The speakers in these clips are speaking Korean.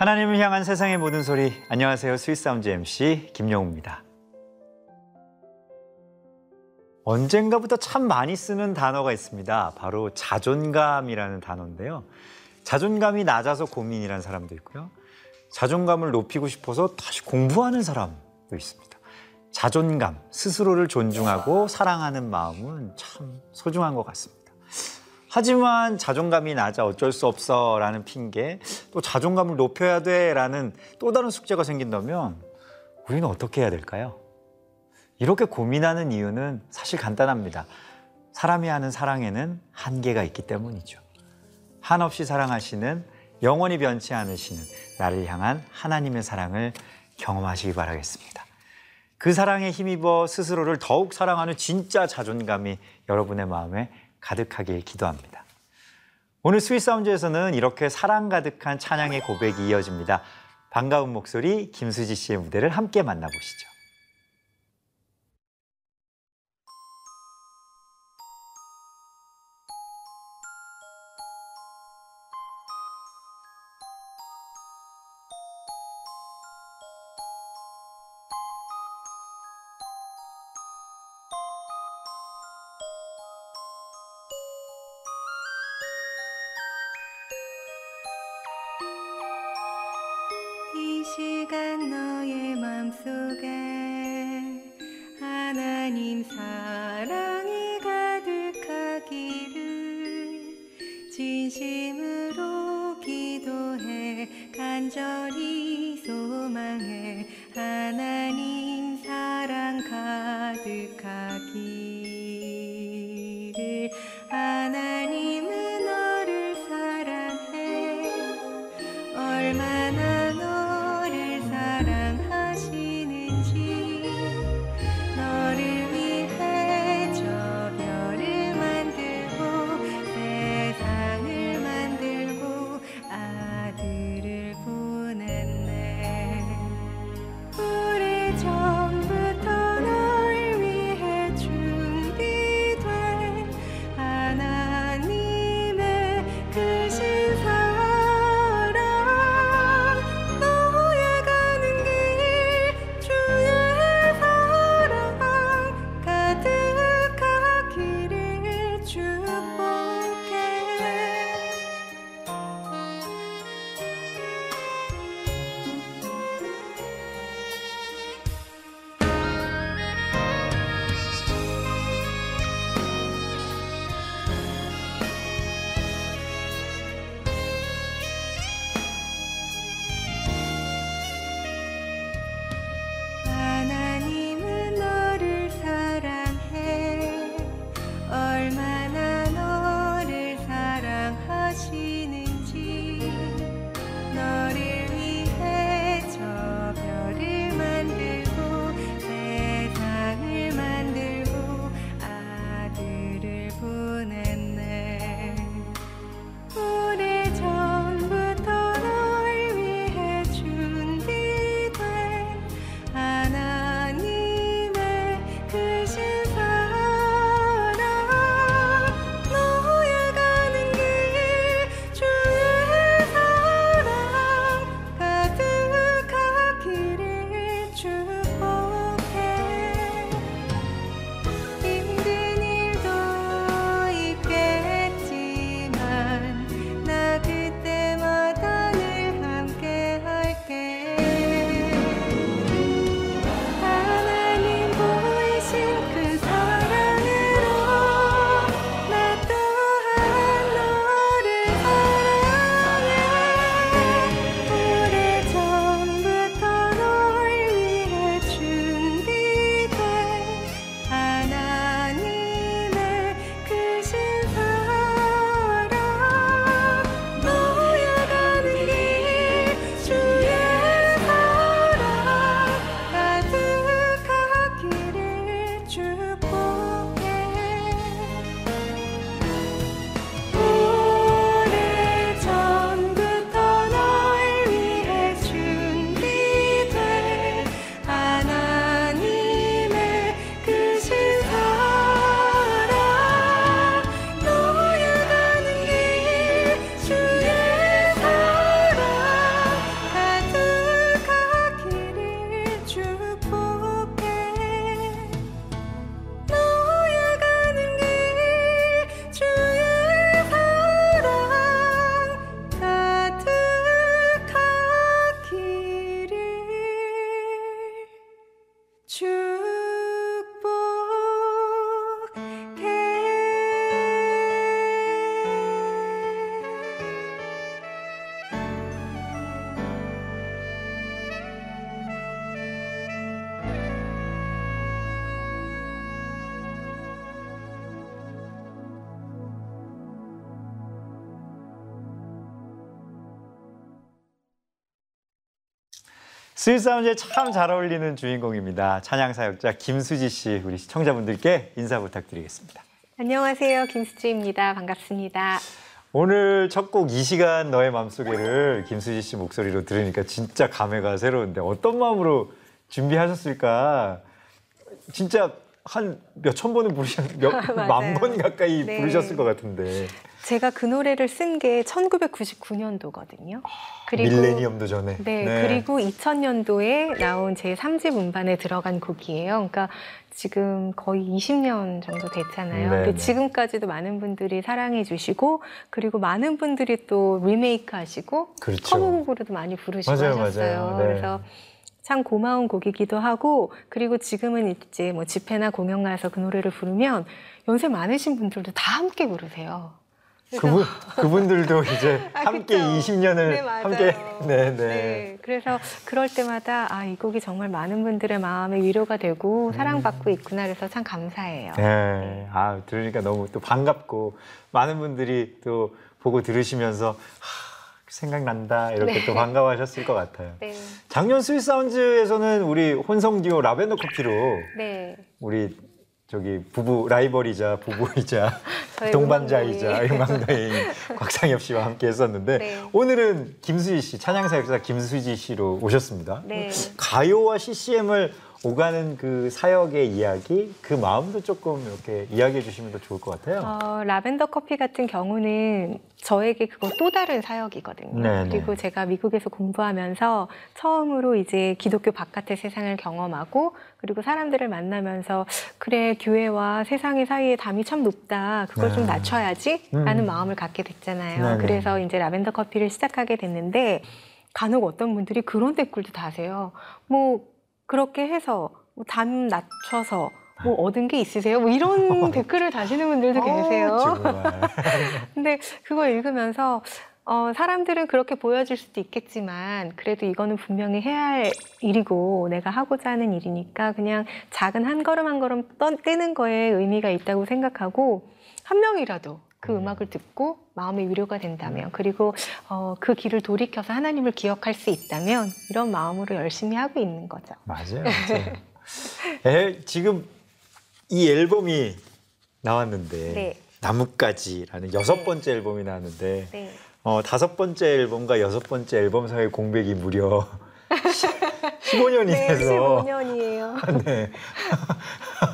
하나님을 향한 세상의 모든 소리. 안녕하세요. Sweet Sounds MC 김영우입니다. 언젠가부터 참 많이 쓰는 단어가 있습니다. 바로 자존감이라는 단어인데요. 자존감이 낮아서 고민이라는 사람도 있고요. 자존감을 높이고 싶어서 다시 공부하는 사람도 있습니다. 자존감, 스스로를 존중하고 사랑하는 마음은 참 소중한 것 같습니다. 하지만 자존감이 낮아 어쩔 수 없어 라는 핑계, 또 자존감을 높여야 돼 라는 또 다른 숙제가 생긴다면 우리는 어떻게 해야 될까요? 이렇게 고민하는 이유는 사실 간단합니다. 사람이 하는 사랑에는 한계가 있기 때문이죠. 한없이 사랑하시는 영원히 변치 않으시는 나를 향한 하나님의 사랑을 경험하시기 바라겠습니다. 그 사랑에 힘입어 스스로를 더욱 사랑하는 진짜 자존감이 여러분의 마음에 가득하길 기도합니다. 오늘 스윗사운드에서는 이렇게 사랑 가득한 찬양의 고백이 이어집니다. 반가운 목소리 김수지 씨의 무대를 함께 만나보시죠. 스윗사운드에 참 잘 어울리는 주인공입니다. 찬양 사역자 김수지 씨 우리 시청자분들께 인사 부탁드리겠습니다. 안녕하세요 김수지입니다 반갑습니다 오늘 첫 곡 이 시간 너의 맘속에를 김수지 씨 목소리로 들으니까 진짜 감회가 새로운데 어떤 마음으로 준비하셨을까? 진짜 한 몇 천 번은 부르셨 몇만. 번 가까이 네. 부르셨을 것 같은데 제가 그 노래를 쓴 게 1999년도거든요 밀레니엄도 전에 네, 그리고 2000년도에 나온 제 3집 음반에 들어간 곡이에요. 그러니까 지금 거의 20년 정도 됐잖아요. 네, 근데 네. 지금까지도 많은 분들이 사랑해 주시고 그리고 많은 분들이 또 리메이크 하시고 그렇죠. 커버곡으로도 많이 부르시고 맞아요, 하셨어요. 맞아요. 네. 그래서 참 고마운 곡이기도 하고 그리고 지금은 이제 뭐 집회나 공연 가서 그 노래를 부르면 연세 많으신 분들도 다 함께 부르세요. 그분 그분들도 이제 아, 함께 그쵸. 20년을 네. 함께 네, 네. 네, 그래서 그럴 때마다 아, 이 곡이 정말 많은 분들의 마음에 위로가 되고 사랑받고 있구나 그래서 참 감사해요. 음. 네. 아, 들으니까 너무 또 반갑고 많은 분들이 또 보고 들으시면서 하, 생각난다 이렇게 네. 또 반가워하셨을 것 같아요. 네. 작년 스윗 사운즈에서는 우리 혼성 듀오 라벤더 커피로 네. 우리 저기 부부 라이벌이자 부부이자 동반자이자. 음악가인 곽상엽 씨와 함께 했었는데 네. 오늘은 김수지 씨 찬양사역자 김수지 씨로 오셨습니다. 네. 가요와 CCM을 오가는 그 사역의 이야기 그 마음도 조금 이렇게 이야기해 주시면 더 좋을 것 같아요. 어, 라벤더 커피 같은 경우는 저에게 그거 또 다른 사역이거든요. 네, 네. 그리고 제가 미국에서 공부하면서 처음으로 이제 기독교 바깥의 세상을 경험하고 그리고 사람들을 만나면서 그래 교회와 세상의 사이에 담이 참 높다. 그걸 네. 좀 낮춰야지라는 음. 마음을 갖게 됐잖아요. 네, 네. 그래서 이제 라벤더 커피를 시작하게 됐는데 간혹 어떤 분들이 그런 댓글도 다세요. 뭐 그렇게 해서 뭐담 낮춰서 뭐 얻은 게 있으세요? 뭐 이런 댓글을 다시는 분들도 계세요. 어, 정말. 근데 그거 읽으면서 어, 사람들은 그렇게 보여줄 수도 있겠지만 그래도 이거는 분명히 해야 할 일이고 내가 하고자 하는 일이니까 그냥 작은 한 걸음 한 걸음 떠, 떼는 거에 의미가 있다고 생각하고 한 명이라도 그 음. 음악을 듣고 마음의 위로가 된다면 그리고 어, 그 길을 돌이켜서 하나님을 기억할 수 있다면 이런 마음으로 열심히 하고 있는 거죠. 맞아요. 맞아요. 에, 지금 이 앨범이 나왔는데 네. 나뭇가지라는 여섯 네. 번째 앨범이 나왔는데 네. 어, 다섯 번째 앨범과 여섯 번째 앨범 사이의 공백이 무려 15년이 네, 돼서 15년이에요. 네.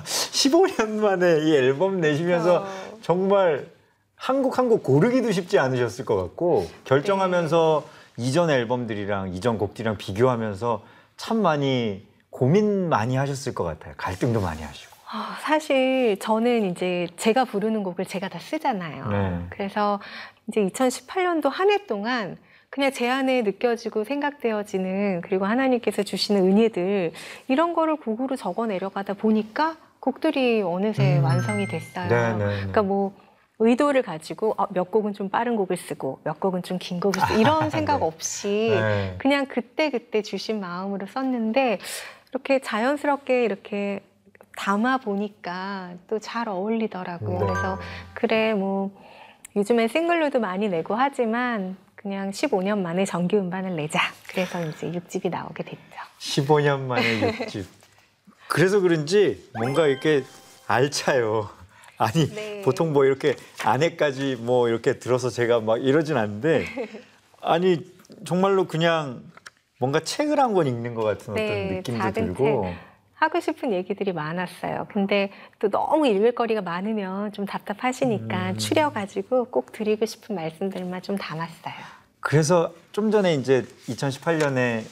15년 만에 이 앨범 내시면서 어. 정말 한곡한곡 고르기도 쉽지 않으셨을 것 같고 결정하면서 네. 이전 앨범들이랑 이전 곡들이랑 비교하면서 참 많이 고민 많이 하셨을 것 같아요. 갈등도 많이 하시고. 아, 사실 저는 이제 제가 부르는 곡을 제가 다 쓰잖아요. 네. 그래서 이제 2018년도 한 해 동안 그냥 제 안에 느껴지고 생각되어지는 그리고 하나님께서 주시는 은혜들 이런 거를 곡으로 적어 내려가다 보니까 곡들이 어느새 음. 완성이 됐어요. 네, 네, 네. 그러니까 뭐 의도를 가지고 어, 몇 곡은 좀 빠른 곡을 쓰고 몇 곡은 좀 긴 곡을 쓰고 이런 생각 네. 없이 네. 그냥 그때 그때 주신 마음으로 썼는데 이렇게 자연스럽게 이렇게 담아 보니까 또 잘 어울리더라고요. 네. 그래서 그래 뭐 요즘엔 싱글로도 많이 내고 하지만 그냥 15년 만에 정규 음반을 내자. 그래서 이제 6집이 나오게 됐죠. 15년 만에 6집. 그래서 그런지 뭔가 이렇게 알차요. 아니 네. 보통 뭐 이렇게 안에까지 뭐 이렇게 들어서 제가 막 이러진 않는데 아니 정말로 그냥 뭔가 책을 한 권 읽는 것 같은 네, 어떤 느낌도 작은 들고 하고 싶은 얘기들이 많았어요. 근데 또 너무 읽을 거리가 많으면 좀 답답하시니까 음. 추려가지고 꼭 드리고 싶은 말씀들만 좀 담았어요. 그래서 좀 전에 이제 2018년에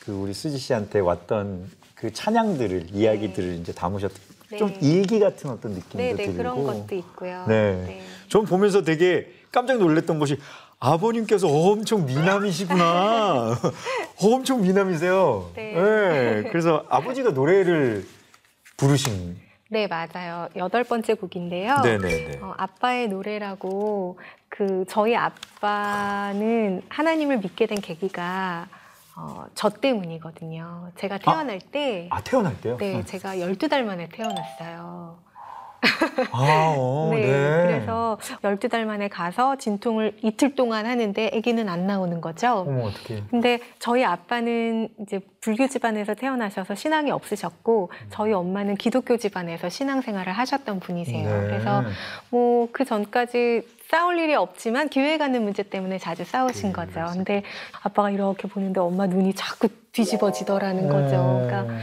그 우리 수지 씨한테 왔던 그 찬양들을 이야기들을 이제 담으셨던 네. 좀 일기 같은 어떤 느낌도 네, 네 들고 그런 것도 있고요. 네. 전 보면서 되게 깜짝 놀랐던 것이 아버님께서 엄청 미남이시구나. 엄청 미남이세요. 네. 네, 그래서 아버지가 노래를 부르신. 네, 맞아요. 여덟 번째 곡인데요. 네네네. 어, 아빠의 노래라고 그 저희 아빠는 하나님을 믿게 된 계기가 어, 저 때문이거든요. 제가 태어날 때 아 태어날 때요? 네, 응. 제가 12달 만에 태어났어요. 아, 어, 네, 네. 그래서 12달 만에 가서 진통을 이틀 동안 하는데 아기는 안 나오는 거죠. 어머 어떻게? 근데 저희 아빠는 이제 불교 집안에서 태어나셔서 신앙이 없으셨고 저희 엄마는 기독교 집안에서 신앙 생활을 하셨던 분이세요. 네. 그래서 뭐 그 전까지 싸울 일이 없지만 교회 가는 문제 때문에 자주 싸우신 그, 거죠. 근데 아빠가 이렇게 보는데 엄마 눈이 자꾸 뒤집어지더라는 거죠. 그러니까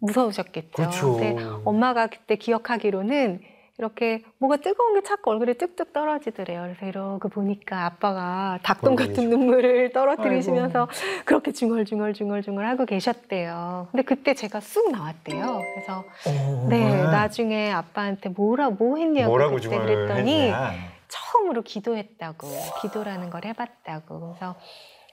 무서우셨겠죠. 그렇죠. 근데 엄마가 그때 기억하기로는 이렇게 뭐가 뜨거운 게 자꾸 얼굴에 뚝뚝 떨어지더래요. 그래서 이러고 보니까 아빠가 닭똥 얼굴이 같은 눈물을 떨어뜨리시면서 그렇게 중얼중얼중얼중얼 하고 계셨대요. 근데 그때 제가 쑥 나왔대요. 그래서 어, 네 나중에 아빠한테 뭐라 뭐 했냐고 뭐라고 그때 그랬더니 했냐? 처음으로 기도했다고 기도라는 걸 해봤다고 그래서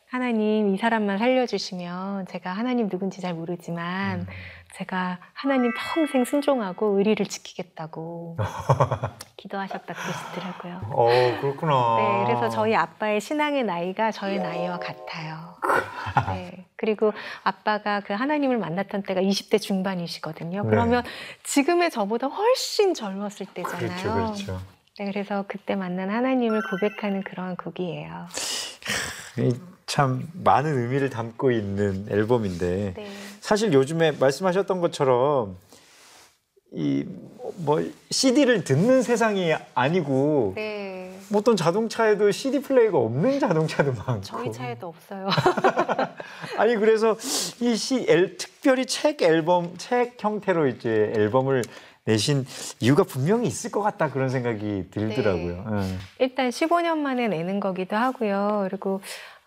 하나님 이 사람만 살려주시면 제가 하나님 누군지 잘 모르지만 음. 제가 하나님 평생 순종하고 의리를 지키겠다고 기도하셨다 그러시더라고요. 어 그렇구나. 네, 그래서 저희 아빠의 신앙의 나이가 저의 나이와 같아요. 네, 그리고 아빠가 그 하나님을 만났던 때가 20대 중반이시거든요. 네. 그러면 지금의 저보다 훨씬 젊었을 때잖아요. 그렇죠, 그렇죠. 네, 그래서 그때 만난 하나님을 고백하는 그런 곡이에요. 이참 많은 의미를 담고 있는 앨범인데 네. 사실 요즘에 말씀하셨던 것처럼 이 뭐 CD를 듣는 세상이 아니고 네. 뭐 어떤 자동차에도 CD 플레이가 없는 자동차도 많고 저희 차에도 없어요. 아니 그래서 이 시, 앨, 특별히 책 앨범 책 형태로 이제 앨범을 내신 이유가 분명히 있을 것 같다 그런 생각이 들더라고요. 예. 일단 15년 만에 내는 거기도 하고요. 그리고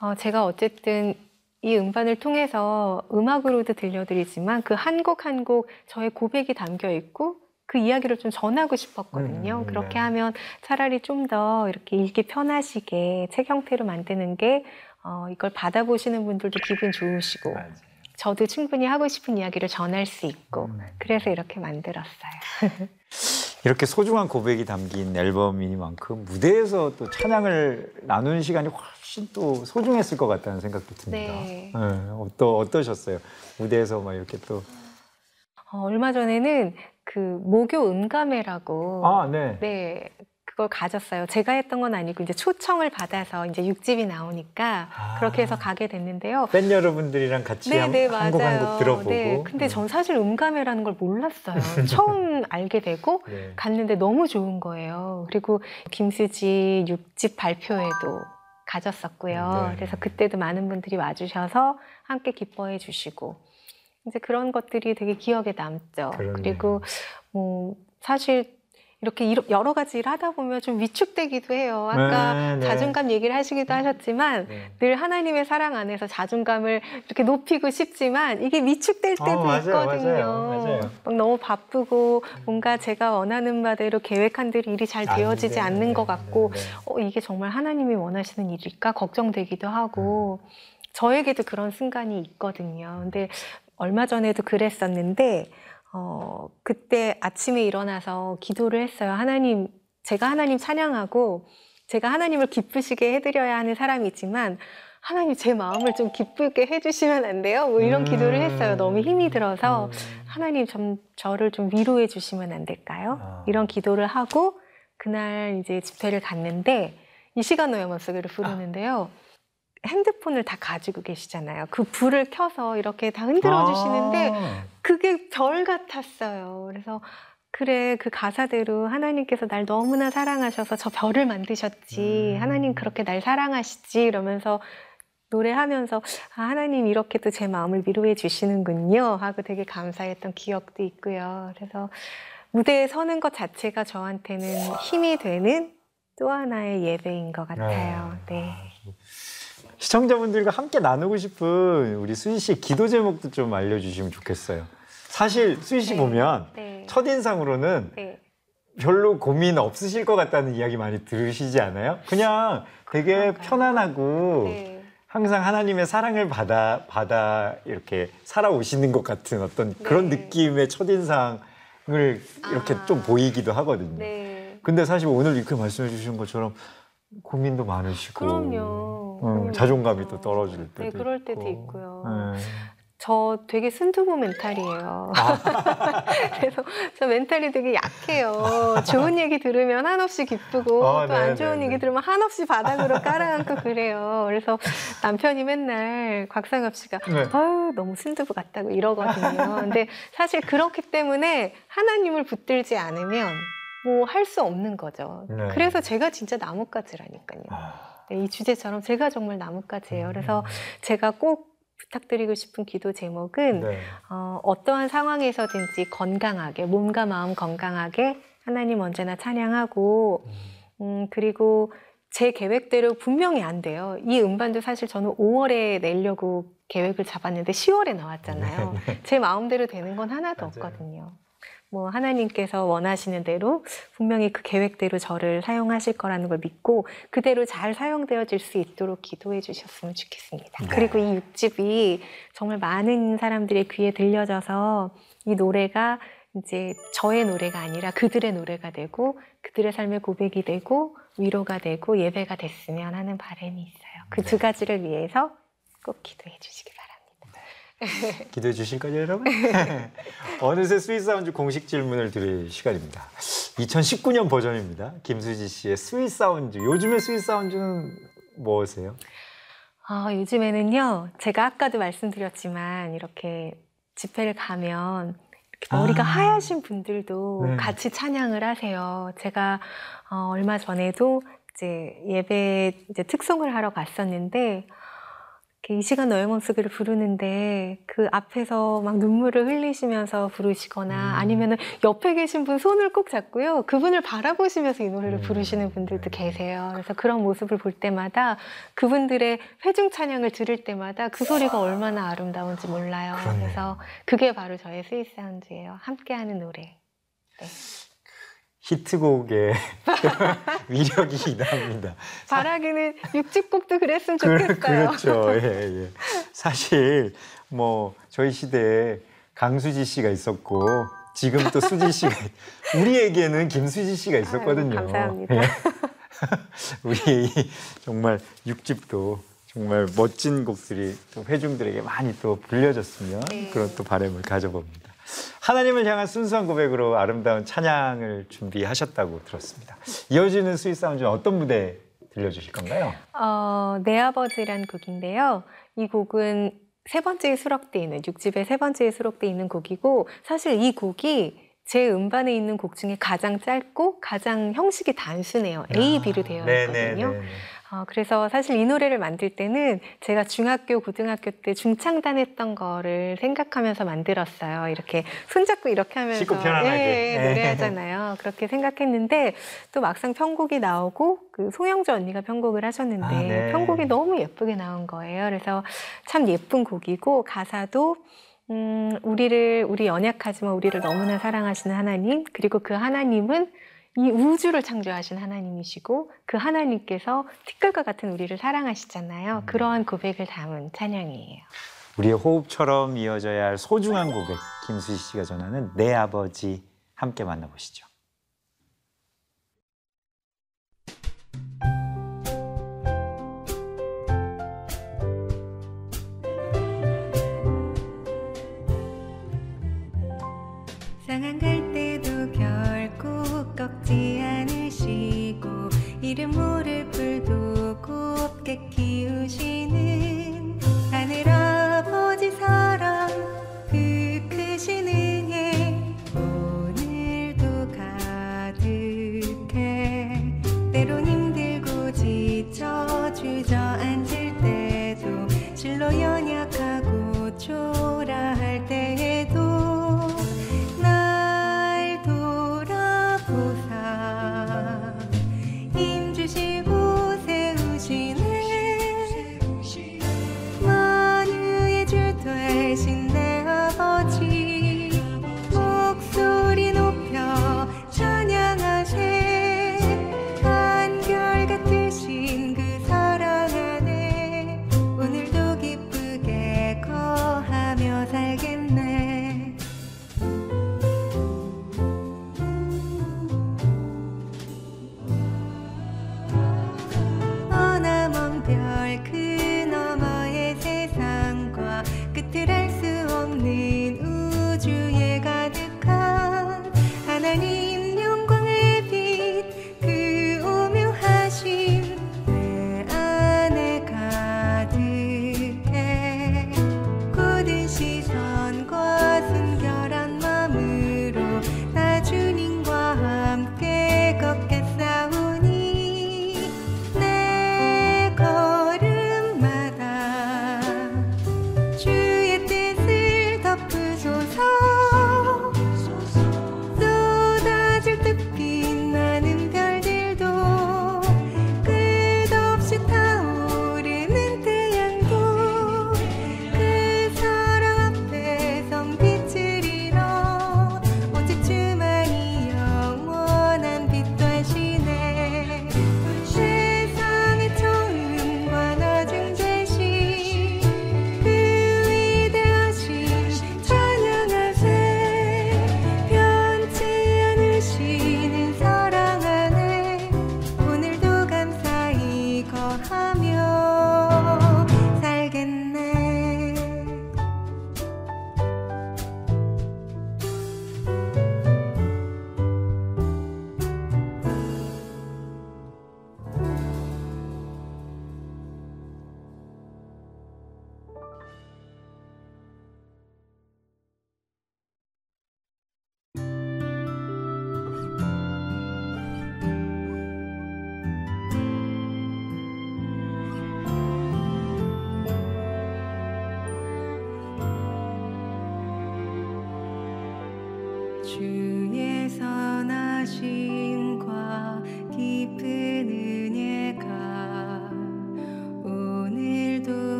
어, 제가 어쨌든 이 음반을 통해서 음악으로도 들려드리지만 그 한 곡 한 곡 저의 고백이 담겨 있고 그 이야기를 좀 전하고 싶었거든요. 음, 그렇게 네. 하면 차라리 좀 더 이렇게 읽기 편하시게 책 형태로 만드는 게 어, 이걸 받아보시는 분들도 기분 좋으시고 맞아요. 저도 충분히 하고 싶은 이야기를 전할 수 있고 음. 그래서 이렇게 만들었어요. 이렇게 소중한 고백이 담긴 앨범이니만큼 무대에서 또 찬양을 나누는 시간이 훨씬 또 소중했을 것 같다는 생각도 듭니다. 네. 예, 어떠, 어떠셨어요? 무대에서 막 이렇게 또. 어, 얼마 전에는 그 모교 음감회라고 아, 네. 네, 그걸 가졌어요. 제가 했던 건 아니고 이제 초청을 받아서 이제 육집이 나오니까 아. 그렇게 해서 가게 됐는데요. 팬 여러분들이랑 같이 네, 한, 네, 한곡 한곡 들어보고. 네, 근데 전 사실 음감회라는 걸 몰랐어요. 처음 알게 되고 네. 갔는데 너무 좋은 거예요. 그리고 김수지 육집 발표회도 가졌었고요. 네. 그래서 그때도 많은 분들이 와주셔서 함께 기뻐해 주시고 이제 그런 것들이 되게 기억에 남죠. 그러네요. 그리고 뭐 사실 이렇게 여러 가지 일 하다 보면 좀 위축되기도 해요. 아까 네, 네. 자존감 얘기를 하시기도 하셨지만 네. 늘 하나님의 사랑 안에서 자존감을 이렇게 높이고 싶지만 이게 위축될 때도 어, 맞아요, 있거든요. 맞아요, 맞아요. 막 너무 바쁘고 뭔가 제가 원하는 바대로 계획한 대로 일이 잘 되어지지 안 않는 돼, 것 네, 같고 네, 네. 어, 이게 정말 하나님이 원하시는 일일까 걱정되기도 하고 음. 저에게도 그런 순간이 있거든요. 근데 얼마 전에도 그랬었는데 어, 그때 아침에 일어나서 기도를 했어요. 하나님, 제가 하나님 찬양하고 제가 하나님을 기쁘시게 해드려야 하는 사람이지만 하나님 제 마음을 좀 기쁘게 해주시면 안 돼요? 뭐 이런 기도를 했어요. 너무 힘이 들어서 음. 하나님 좀 저를 좀 위로해 주시면 안 될까요? 아. 이런 기도를 하고 그날 이제 집회를 갔는데 이 시간 너의 머쓱이를 부르는데요. 핸드폰을 다 가지고 계시잖아요. 그 불을 켜서 이렇게 다 흔들어 주시는데 아. 그게 별 같았어요. 그래서 그래 그 가사대로 하나님께서 날 너무나 사랑하셔서 저 별을 만드셨지. 음. 하나님 그렇게 날 사랑하시지. 이러면서 노래하면서 아, 하나님 이렇게 또 제 마음을 위로해 주시는군요 하고 되게 감사했던 기억도 있고요. 그래서 무대에 서는 것 자체가 저한테는 힘이 되는 또 하나의 예배인 것 같아요. 네. 시청자분들과 함께 나누고 싶은 우리 수지 씨의 기도 제목도 좀 알려주시면 좋겠어요. 사실 수지 씨 네. 보면 네. 첫인상으로는 네. 별로 고민 없으실 것 같다는 이야기 많이 들으시지 않아요? 그냥 되게 그런가요? 편안하고 네. 항상 하나님의 사랑을 받아 받아 이렇게 살아오시는 것 같은 어떤 그런 네. 느낌의 첫인상을 이렇게 아. 좀 보이기도 하거든요. 네. 근데 사실 오늘 이렇게 말씀해 주신 것처럼 고민도 많으시고 그럼요. 음, 고민 자존감이. 또 떨어질 때도 네, 그럴 때도 있고. 있고요. 네. 저 되게 순두부 멘탈이에요. 그래서 저 멘탈이 되게 약해요. 좋은 얘기 들으면 한없이 기쁘고 아, 또안 네, 좋은 네, 얘기 네. 들으면 한없이 바닥으로 깔아앉고 그래요. 그래서 남편이 맨날 곽상엽 씨가 네. 아유 너무 순두부 같다고 이러거든요. 근데 사실 그렇기 때문에 하나님을 붙들지 않으면 뭐 할 수 없는 거죠. 네. 그래서 제가 진짜 나뭇가지라니까요. 아, 네, 이 주제처럼 제가 정말 나뭇가지예요. 그래서 제가 꼭 부탁드리고 싶은 기도 제목은 네. 어, 어떠한 상황에서든지 건강하게 몸과 마음 건강하게 하나님 언제나 찬양하고 음, 그리고 제 계획대로 분명히 안 돼요. 이 음반도 사실 저는 5월에 내려고 계획을 잡았는데 10월에 나왔잖아요. 제 마음대로 되는 건 하나도 네, 맞아요. 없거든요. 뭐 하나님께서 원하시는 대로 분명히 그 계획대로 저를 사용하실 거라는 걸 믿고 그대로 잘 사용되어질 수 있도록 기도해 주셨으면 좋겠습니다. 네. 그리고 이 6집이 정말 많은 사람들의 귀에 들려져서 이 노래가 이제 저의 노래가 아니라 그들의 노래가 되고 그들의 삶의 고백이 되고 위로가 되고 예배가 됐으면 하는 바람이 있어요. 그 네. 두 가지를 위해서 꼭 기도해 주시기 바랍니다. 기도해 주실 거죠, 여러분? 어느새 Sweet Sounds 공식 질문을 드릴 시간입니다. 2019년 버전입니다. 김수지 씨의 sweet sound. 요즘의 sweet sound는 뭐세요? 아, 요즘에는요, 제가 아까도 말씀드렸지만, 이렇게 집회를 가면, 이렇게 머리가 아. 하얗신 분들도 네. 같이 찬양을 하세요. 제가, 어, 얼마 전에도 이제 예배 이제 특송을 하러 갔었는데, 이 시간 너의 몸속을 부르는데 그 앞에서 막 눈물을 흘리시면서 부르시거나 음. 아니면은 옆에 계신 분 손을 꼭 잡고요 그분을 바라보시면서 이 노래를 음. 부르시는 분들도 네. 계세요. 그래서 그런 모습을 볼 때마다 그분들의 회중 찬양을 들을 때마다 그 소리가 얼마나 아름다운지 몰라요. 그렇네요. 그래서 그게 바로 저의 sweet sound예요. 함께하는 노래. 히트곡의 위력이 이답니다. 바라기는 육집곡도 그랬으면 그, 좋겠어요. 그렇죠. 예, 예. 사실 뭐 저희 시대에 강수지 씨가 있었고 지금 또 수지 씨가 있- 우리에게는 김수지 씨가 있었거든요. 아유, 감사합니다. 예. 우리 이 정말 육집도 정말 멋진 곡들이 또 회중들에게 많이 또 불려졌으면 네. 그런 또 바람을 가져봅니다. 하나님을 향한 순수한 고백으로 아름다운 찬양을 준비하셨다고 들었습니다. 이어지는 스윗 사운드는 어떤 무대 들려주실 건가요? 어, 내 아버지란 곡인데요. 이 곡은 세 번째에 수록되어 있는, 6집의 세 번째에 수록되어 있는 곡이고, 사실 이 곡이 제 음반에 있는 곡 중에 가장 짧고 가장 형식이 단순해요. A, B로 되어 네, 있거든요. 어, 그래서 사실 이 노래를 만들 때는 제가 중학교, 고등학교 때 중창단 했던 거를 생각하면서 만들었어요. 이렇게 손잡고 이렇게 하면서. 예, 예, 네. 노래하잖아요. 그렇게 생각했는데 또 막상 편곡이 나오고 그 송영주 언니가 편곡을 하셨는데 아, 네. 편곡이 너무 예쁘게 나온 거예요. 그래서 참 예쁜 곡이고 가사도 음, 우리를 우리 연약하지만 우리를 너무나 사랑하시는 하나님 그리고 그 하나님은 이 우주를 창조하신 하나님이시고 그 하나님께서 티끌과 같은 우리를 사랑하시잖아요. 음. 그러한 고백을 담은 찬양이에요. 우리의 호흡처럼 이어져야 할 소중한 고백 김수희 씨가 전하는 내 아버지 함께 만나보시죠.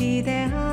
기대하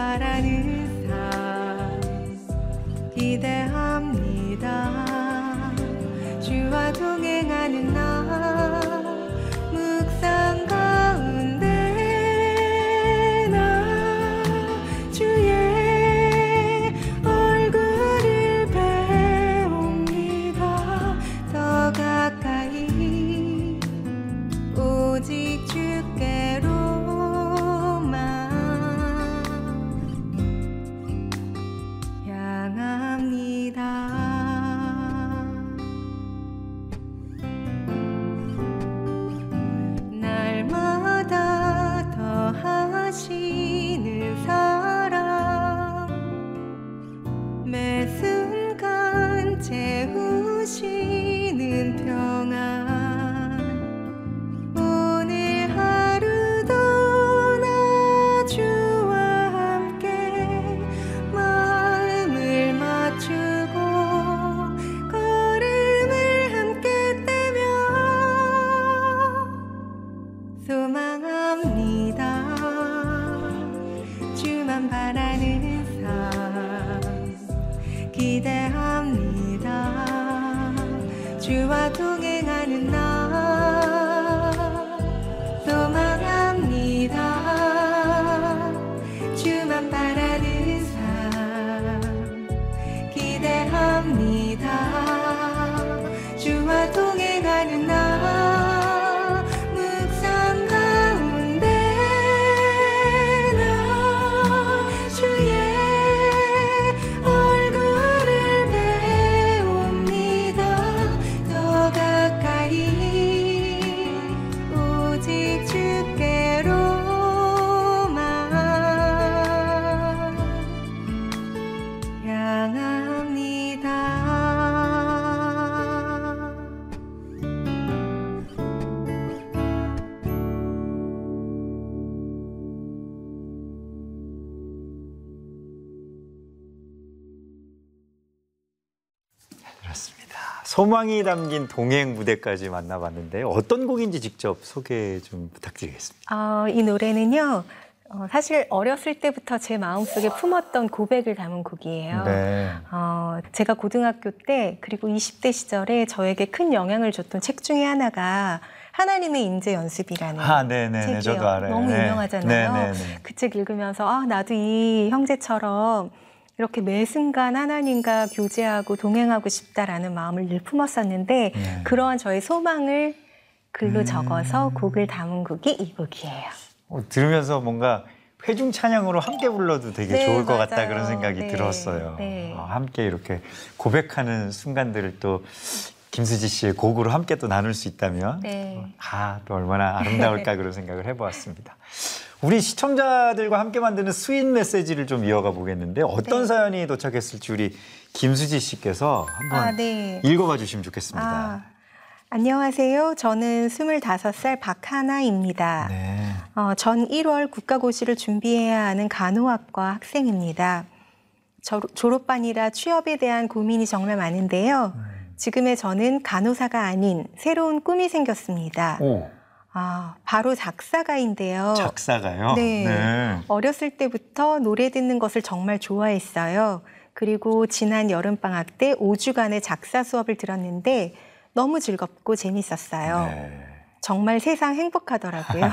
paralisas e derramar. 바라는 삶 기대합니다. 주와 동행하는 나 소망이 담긴 동행 무대까지 만나봤는데 어떤 곡인지 직접 소개 좀 부탁드리겠습니다. 어, 이 노래는요. 어, 사실 어렸을 때부터 제 마음속에 품었던 고백을 담은 곡이에요. 네. 어, 제가 고등학교 때 그리고 20대 시절에 저에게 큰 영향을 줬던 책 중에 하나가 하나님의 인재 연습이라는 아, 네, 네, 네. 책이에요. 너무 유명하잖아요. 네. 그 책 읽으면서 아, 나도 이 형제처럼 이렇게 매 순간 하나님과 교제하고 동행하고 싶다라는 마음을 늘 품었었는데 네. 그러한 저의 소망을 글로 음. 적어서 곡을 담은 곡이 이 곡이에요. 어, 들으면서 뭔가 회중 찬양으로 함께 불러도 되게 네, 좋을 것 같다 맞아요. 그런 생각이 네, 들었어요. 네. 어, 함께 이렇게 고백하는 순간들을 또 김수지 씨의 곡으로 함께 또 나눌 수 있다면 네. 아, 또 얼마나 아름다울까 그런 생각을 해보았습니다. 우리 시청자들과 함께 만드는 sweet 메시지를 좀 이어가 보겠는데 어떤 네. 사연이 도착했을지 우리 김수지 씨께서 한번 아, 네. 읽어봐 주시면 좋겠습니다. 아, 안녕하세요. 저는 25살 박하나입니다. 네. 어, 전 1월 국가고시를 준비해야 하는 간호학과 학생입니다. 저- 졸업반이라 취업에 대한 고민이 정말 많은데요. 지금의 저는 간호사가 아닌 새로운 꿈이 생겼습니다. 오, 아, 바로 작사가인데요. 작사가요? 네. 어렸을 때부터 노래 듣는 것을 정말 좋아했어요. 그리고 지난 여름방학 때 5주간의 작사 수업을 들었는데 너무 즐겁고 재밌었어요. 네. 정말 세상 행복하더라고요.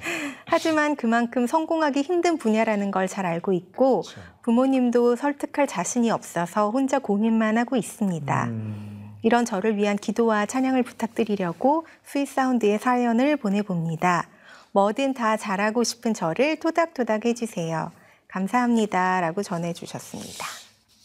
하지만 그만큼 성공하기 힘든 분야라는 걸 잘 알고 있고 그렇죠. 부모님도 설득할 자신이 없어서 혼자 고민만 하고 있습니다. 음, 이런 저를 위한 기도와 찬양을 부탁드리려고 스윗 사운드의 사연을 보내봅니다. 뭐든 다 잘하고 싶은 저를 토닥토닥 해주세요. 감사합니다. 라고 전해주셨습니다.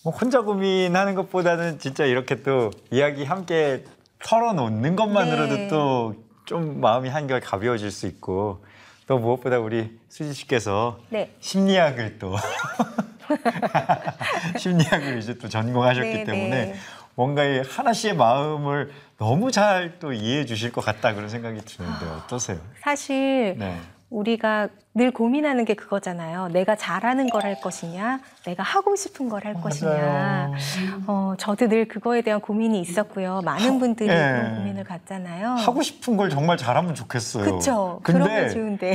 뭐 혼자 고민하는 것보다는 진짜 이렇게 또 이야기 함께 털어놓는 것만으로도 네. 또좀 마음이 한결 가벼워질 수 있고 또 무엇보다 우리 수지 씨께서 네. 심리학을 또 심리학을 이제 또 전공하셨기 네, 때문에 네. 뭔가 이 하나 씨의 마음을 너무 잘 또 이해해 주실 것 같다 그런 생각이 드는데 어떠세요? 사실 네. 우리가 늘 고민하는 게 그거잖아요. 내가 잘하는 걸 할 것이냐, 내가 하고 싶은 걸 할 것이냐. 맞아요. 어, 저도 늘 그거에 대한 고민이 있었고요. 많은 분들이 예. 그런 고민을 갖잖아요. 하고 싶은 걸 정말 잘하면 좋겠어요. 그렇죠. 근데 좋은데.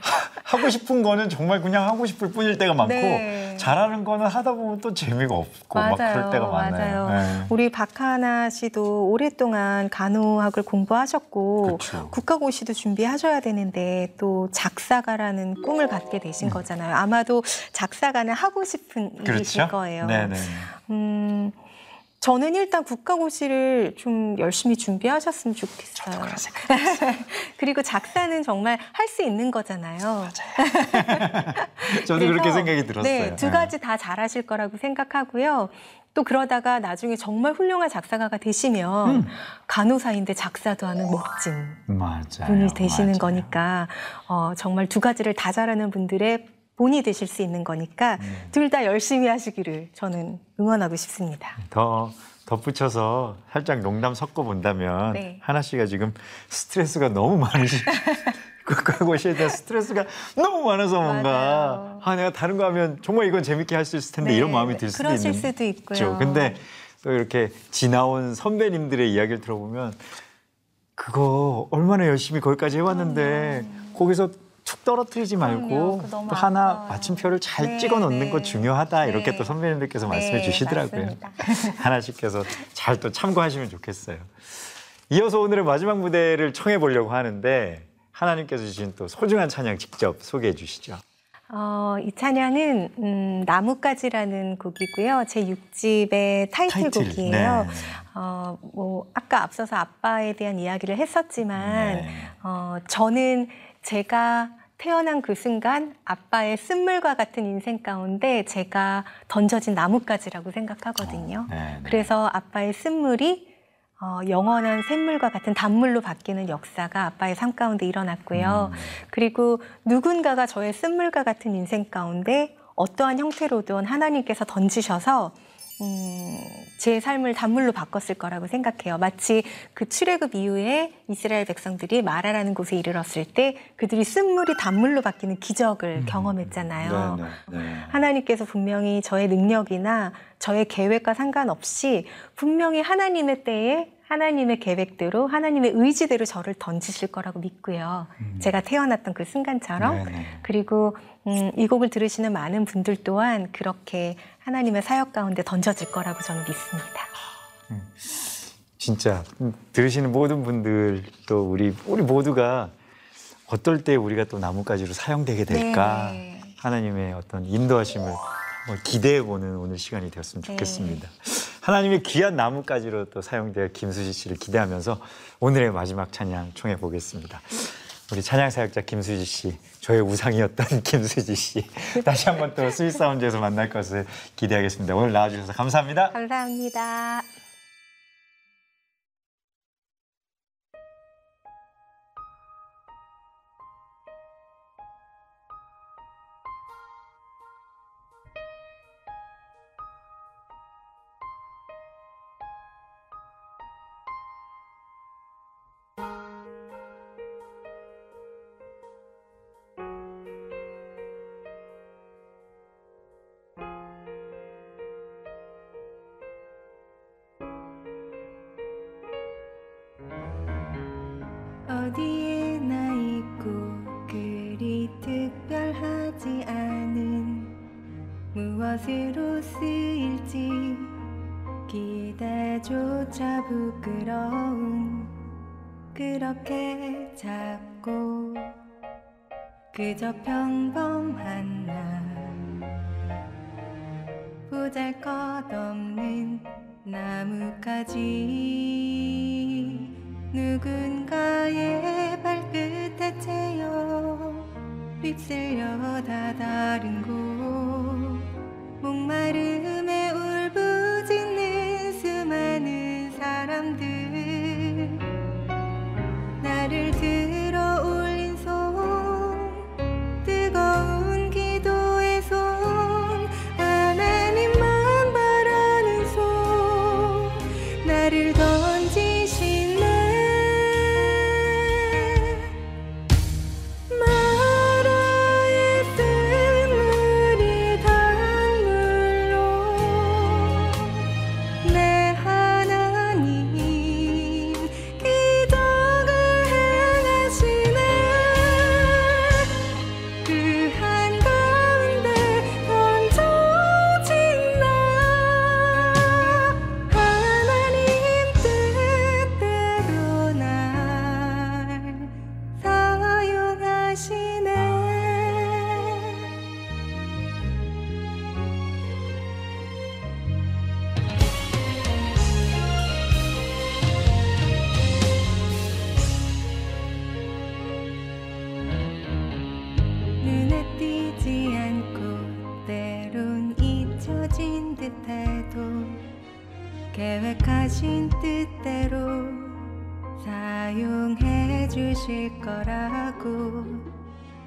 하고 싶은 거는 정말 그냥 하고 싶을 뿐일 때가 많고 네. 잘하는 거는 하다 보면 또 재미가 없고 막 그럴 때가 많아요. 네. 우리 박하나 씨도 오랫동안 간호학을 공부하셨고 그쵸. 국가고시도 준비하셔야 되는데 또 작사가라는 꿈을 갖게 되신 거잖아요. 아마도 작사가는 하고 싶은 일이실 그렇죠? 거예요. 네네. 음, 저는 일단 국가고시를 좀 열심히 준비하셨으면 좋겠어요. 그런 생각. 그리고 작사는 정말 할 수 있는 거잖아요. 저도 그래서, 그렇게 생각이 들었어요. 네, 두 가지 다 잘하실 거라고 생각하고요. 또 그러다가 나중에 정말 훌륭한 작사가가 되시면 음. 간호사인데 작사도 하는 멋진 맞아요. 분이 되시는 맞아요. 거니까 어, 정말 두 가지를 다 잘하는 분들의 본이 되실 수 있는 거니까 네. 둘다 열심히 하시기를 저는 응원하고 싶습니다. 더 덧붙여서 살짝 농담 섞어 본다면 네. 하나 씨가 지금 스트레스가 너무 많으시. 국가고시에 대한 스트레스가 너무 많아서 뭔가 맞아요. 아 내가 다른 거 하면 정말 이건 재밌게 할 수 있을 텐데 네, 이런 마음이 들 수도 그러실 있는 수도 있고요. 근데 또 이렇게 지나온 선배님들의 이야기를 들어보면 그거 얼마나 열심히 거기까지 해왔는데 거기서 툭 떨어뜨리지 그럼요. 말고 너무 또 하나 아파요. 마침표를 잘 네, 찍어 놓는 네. 거 중요하다 이렇게 네. 또 선배님들께서 네, 말씀해 주시더라고요. 하나씩께서 잘 또 참고하시면 좋겠어요. 이어서 오늘의 마지막 무대를 청해 보려고 하는데 하나님께서 주신 또 소중한 찬양 직접 소개해 주시죠. 어, 이 찬양은 음, 나뭇가지라는 곡이고요. 제 6집의 타이틀곡이에요. 네. 어, 뭐 아까 앞서서 아빠에 대한 이야기를 했었지만 네. 어, 저는 제가 태어난 그 순간 아빠의 쓴물과 같은 인생 가운데 제가 던져진 나뭇가지라고 생각하거든요. 네, 네. 그래서 아빠의 쓴물이 어, 영원한 샘물과 같은 단물로 바뀌는 역사가 아빠의 삶 가운데 일어났고요. 음. 그리고 누군가가 저의 쓴물과 같은 인생 가운데 어떠한 형태로든 하나님께서 던지셔서 음, 제 삶을 단물로 바꿨을 거라고 생각해요. 마치 그 출애굽 이후에 이스라엘 백성들이 마라라는 곳에 이르렀을 때 그들이 쓴물이 단물로 바뀌는 기적을 경험했잖아요. 네, 네, 네. 하나님께서 분명히 저의 능력이나 저의 계획과 상관없이 분명히 하나님의 때에 하나님의 계획대로 하나님의 의지대로 저를 던지실 거라고 믿고요. 제가 태어났던 그 순간처럼 네, 네. 그리고 음, 이 곡을 들으시는 많은 분들 또한 그렇게 하나님의 사역 가운데 던져질 거라고 저는 믿습니다. 진짜 음, 들으시는 모든 분들 또 우리 우리 모두가 어떨 때 우리가 또 나뭇가지로 사용되게 될까 네. 하나님의 어떤 인도하심을 기대해 보는 오늘 시간이 되었으면 네. 좋겠습니다. 하나님의 귀한 나뭇가지로 또 사용될 김수지 씨를 기대하면서 오늘의 마지막 찬양 청해 보겠습니다. 우리 찬양 사역자 김수지 씨, 저의 우상이었던 김수지 씨, 다시 한번 또 Sweet Sounds에서 만날 것을 기대하겠습니다. 오늘 나와주셔서 감사합니다. 감사합니다. 그저 평범한 나 보잘 것 없는 나뭇가지. 누군가의 발끝에 채여 휩쓸려 다 다른 곳. 목마름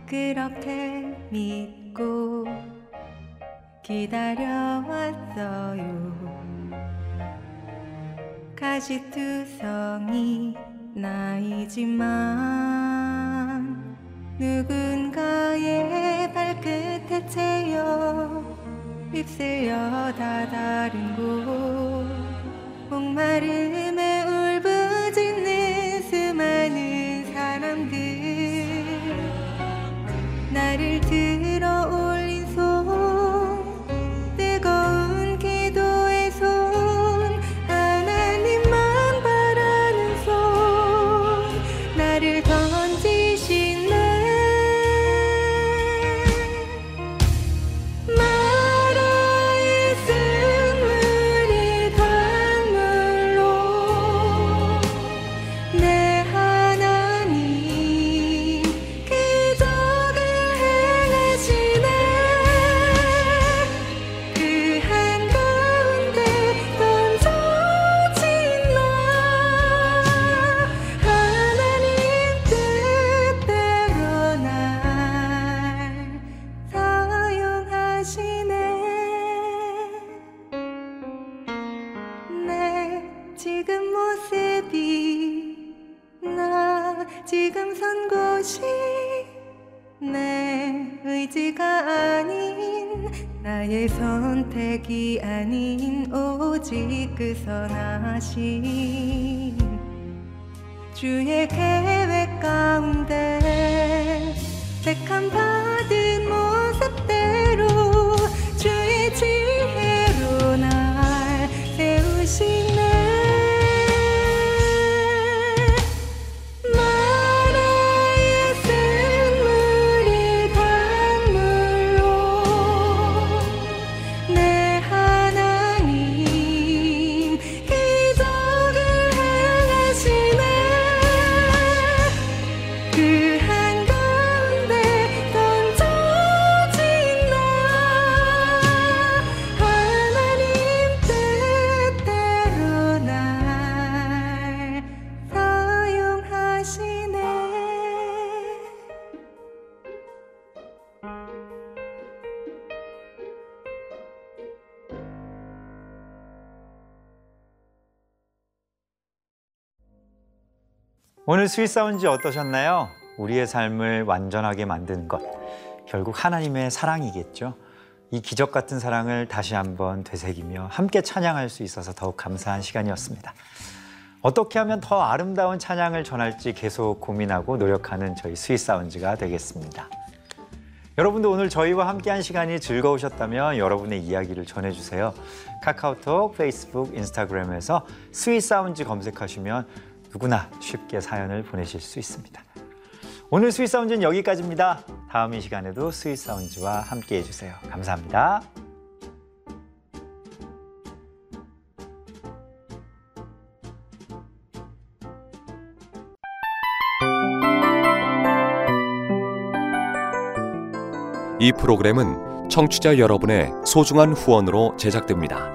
그렇게 믿고 기다려왔어요. 가시투성이 나이지만 누군가의 발끝에 채여 휩쓸려 다다른 곳 목마름에 오늘 Sweet Sounds 어떠셨나요? 우리의 삶을 완전하게 만드는 것 결국 하나님의 사랑이겠죠. 이 기적 같은 사랑을 다시 한번 되새기며 함께 찬양할 수 있어서 더욱 감사한 시간이었습니다. 어떻게 하면 더 아름다운 찬양을 전할지 계속 고민하고 노력하는 저희 스윗 사운즈가 되겠습니다. 여러분도 오늘 저희와 함께한 시간이 즐거우셨다면 여러분의 이야기를 전해주세요. 카카오톡, 페이스북, 인스타그램에서 Sweet Sounds 검색하시면 누구나 쉽게 사연을 보내실 수 있습니다. 오늘 Sweet Sounds는 여기까지입니다. 다음 이 시간에도 스윗 사운즈와 함께 해 주세요. 감사합니다. 이 프로그램은 청취자 여러분의 소중한 후원으로 제작됩니다.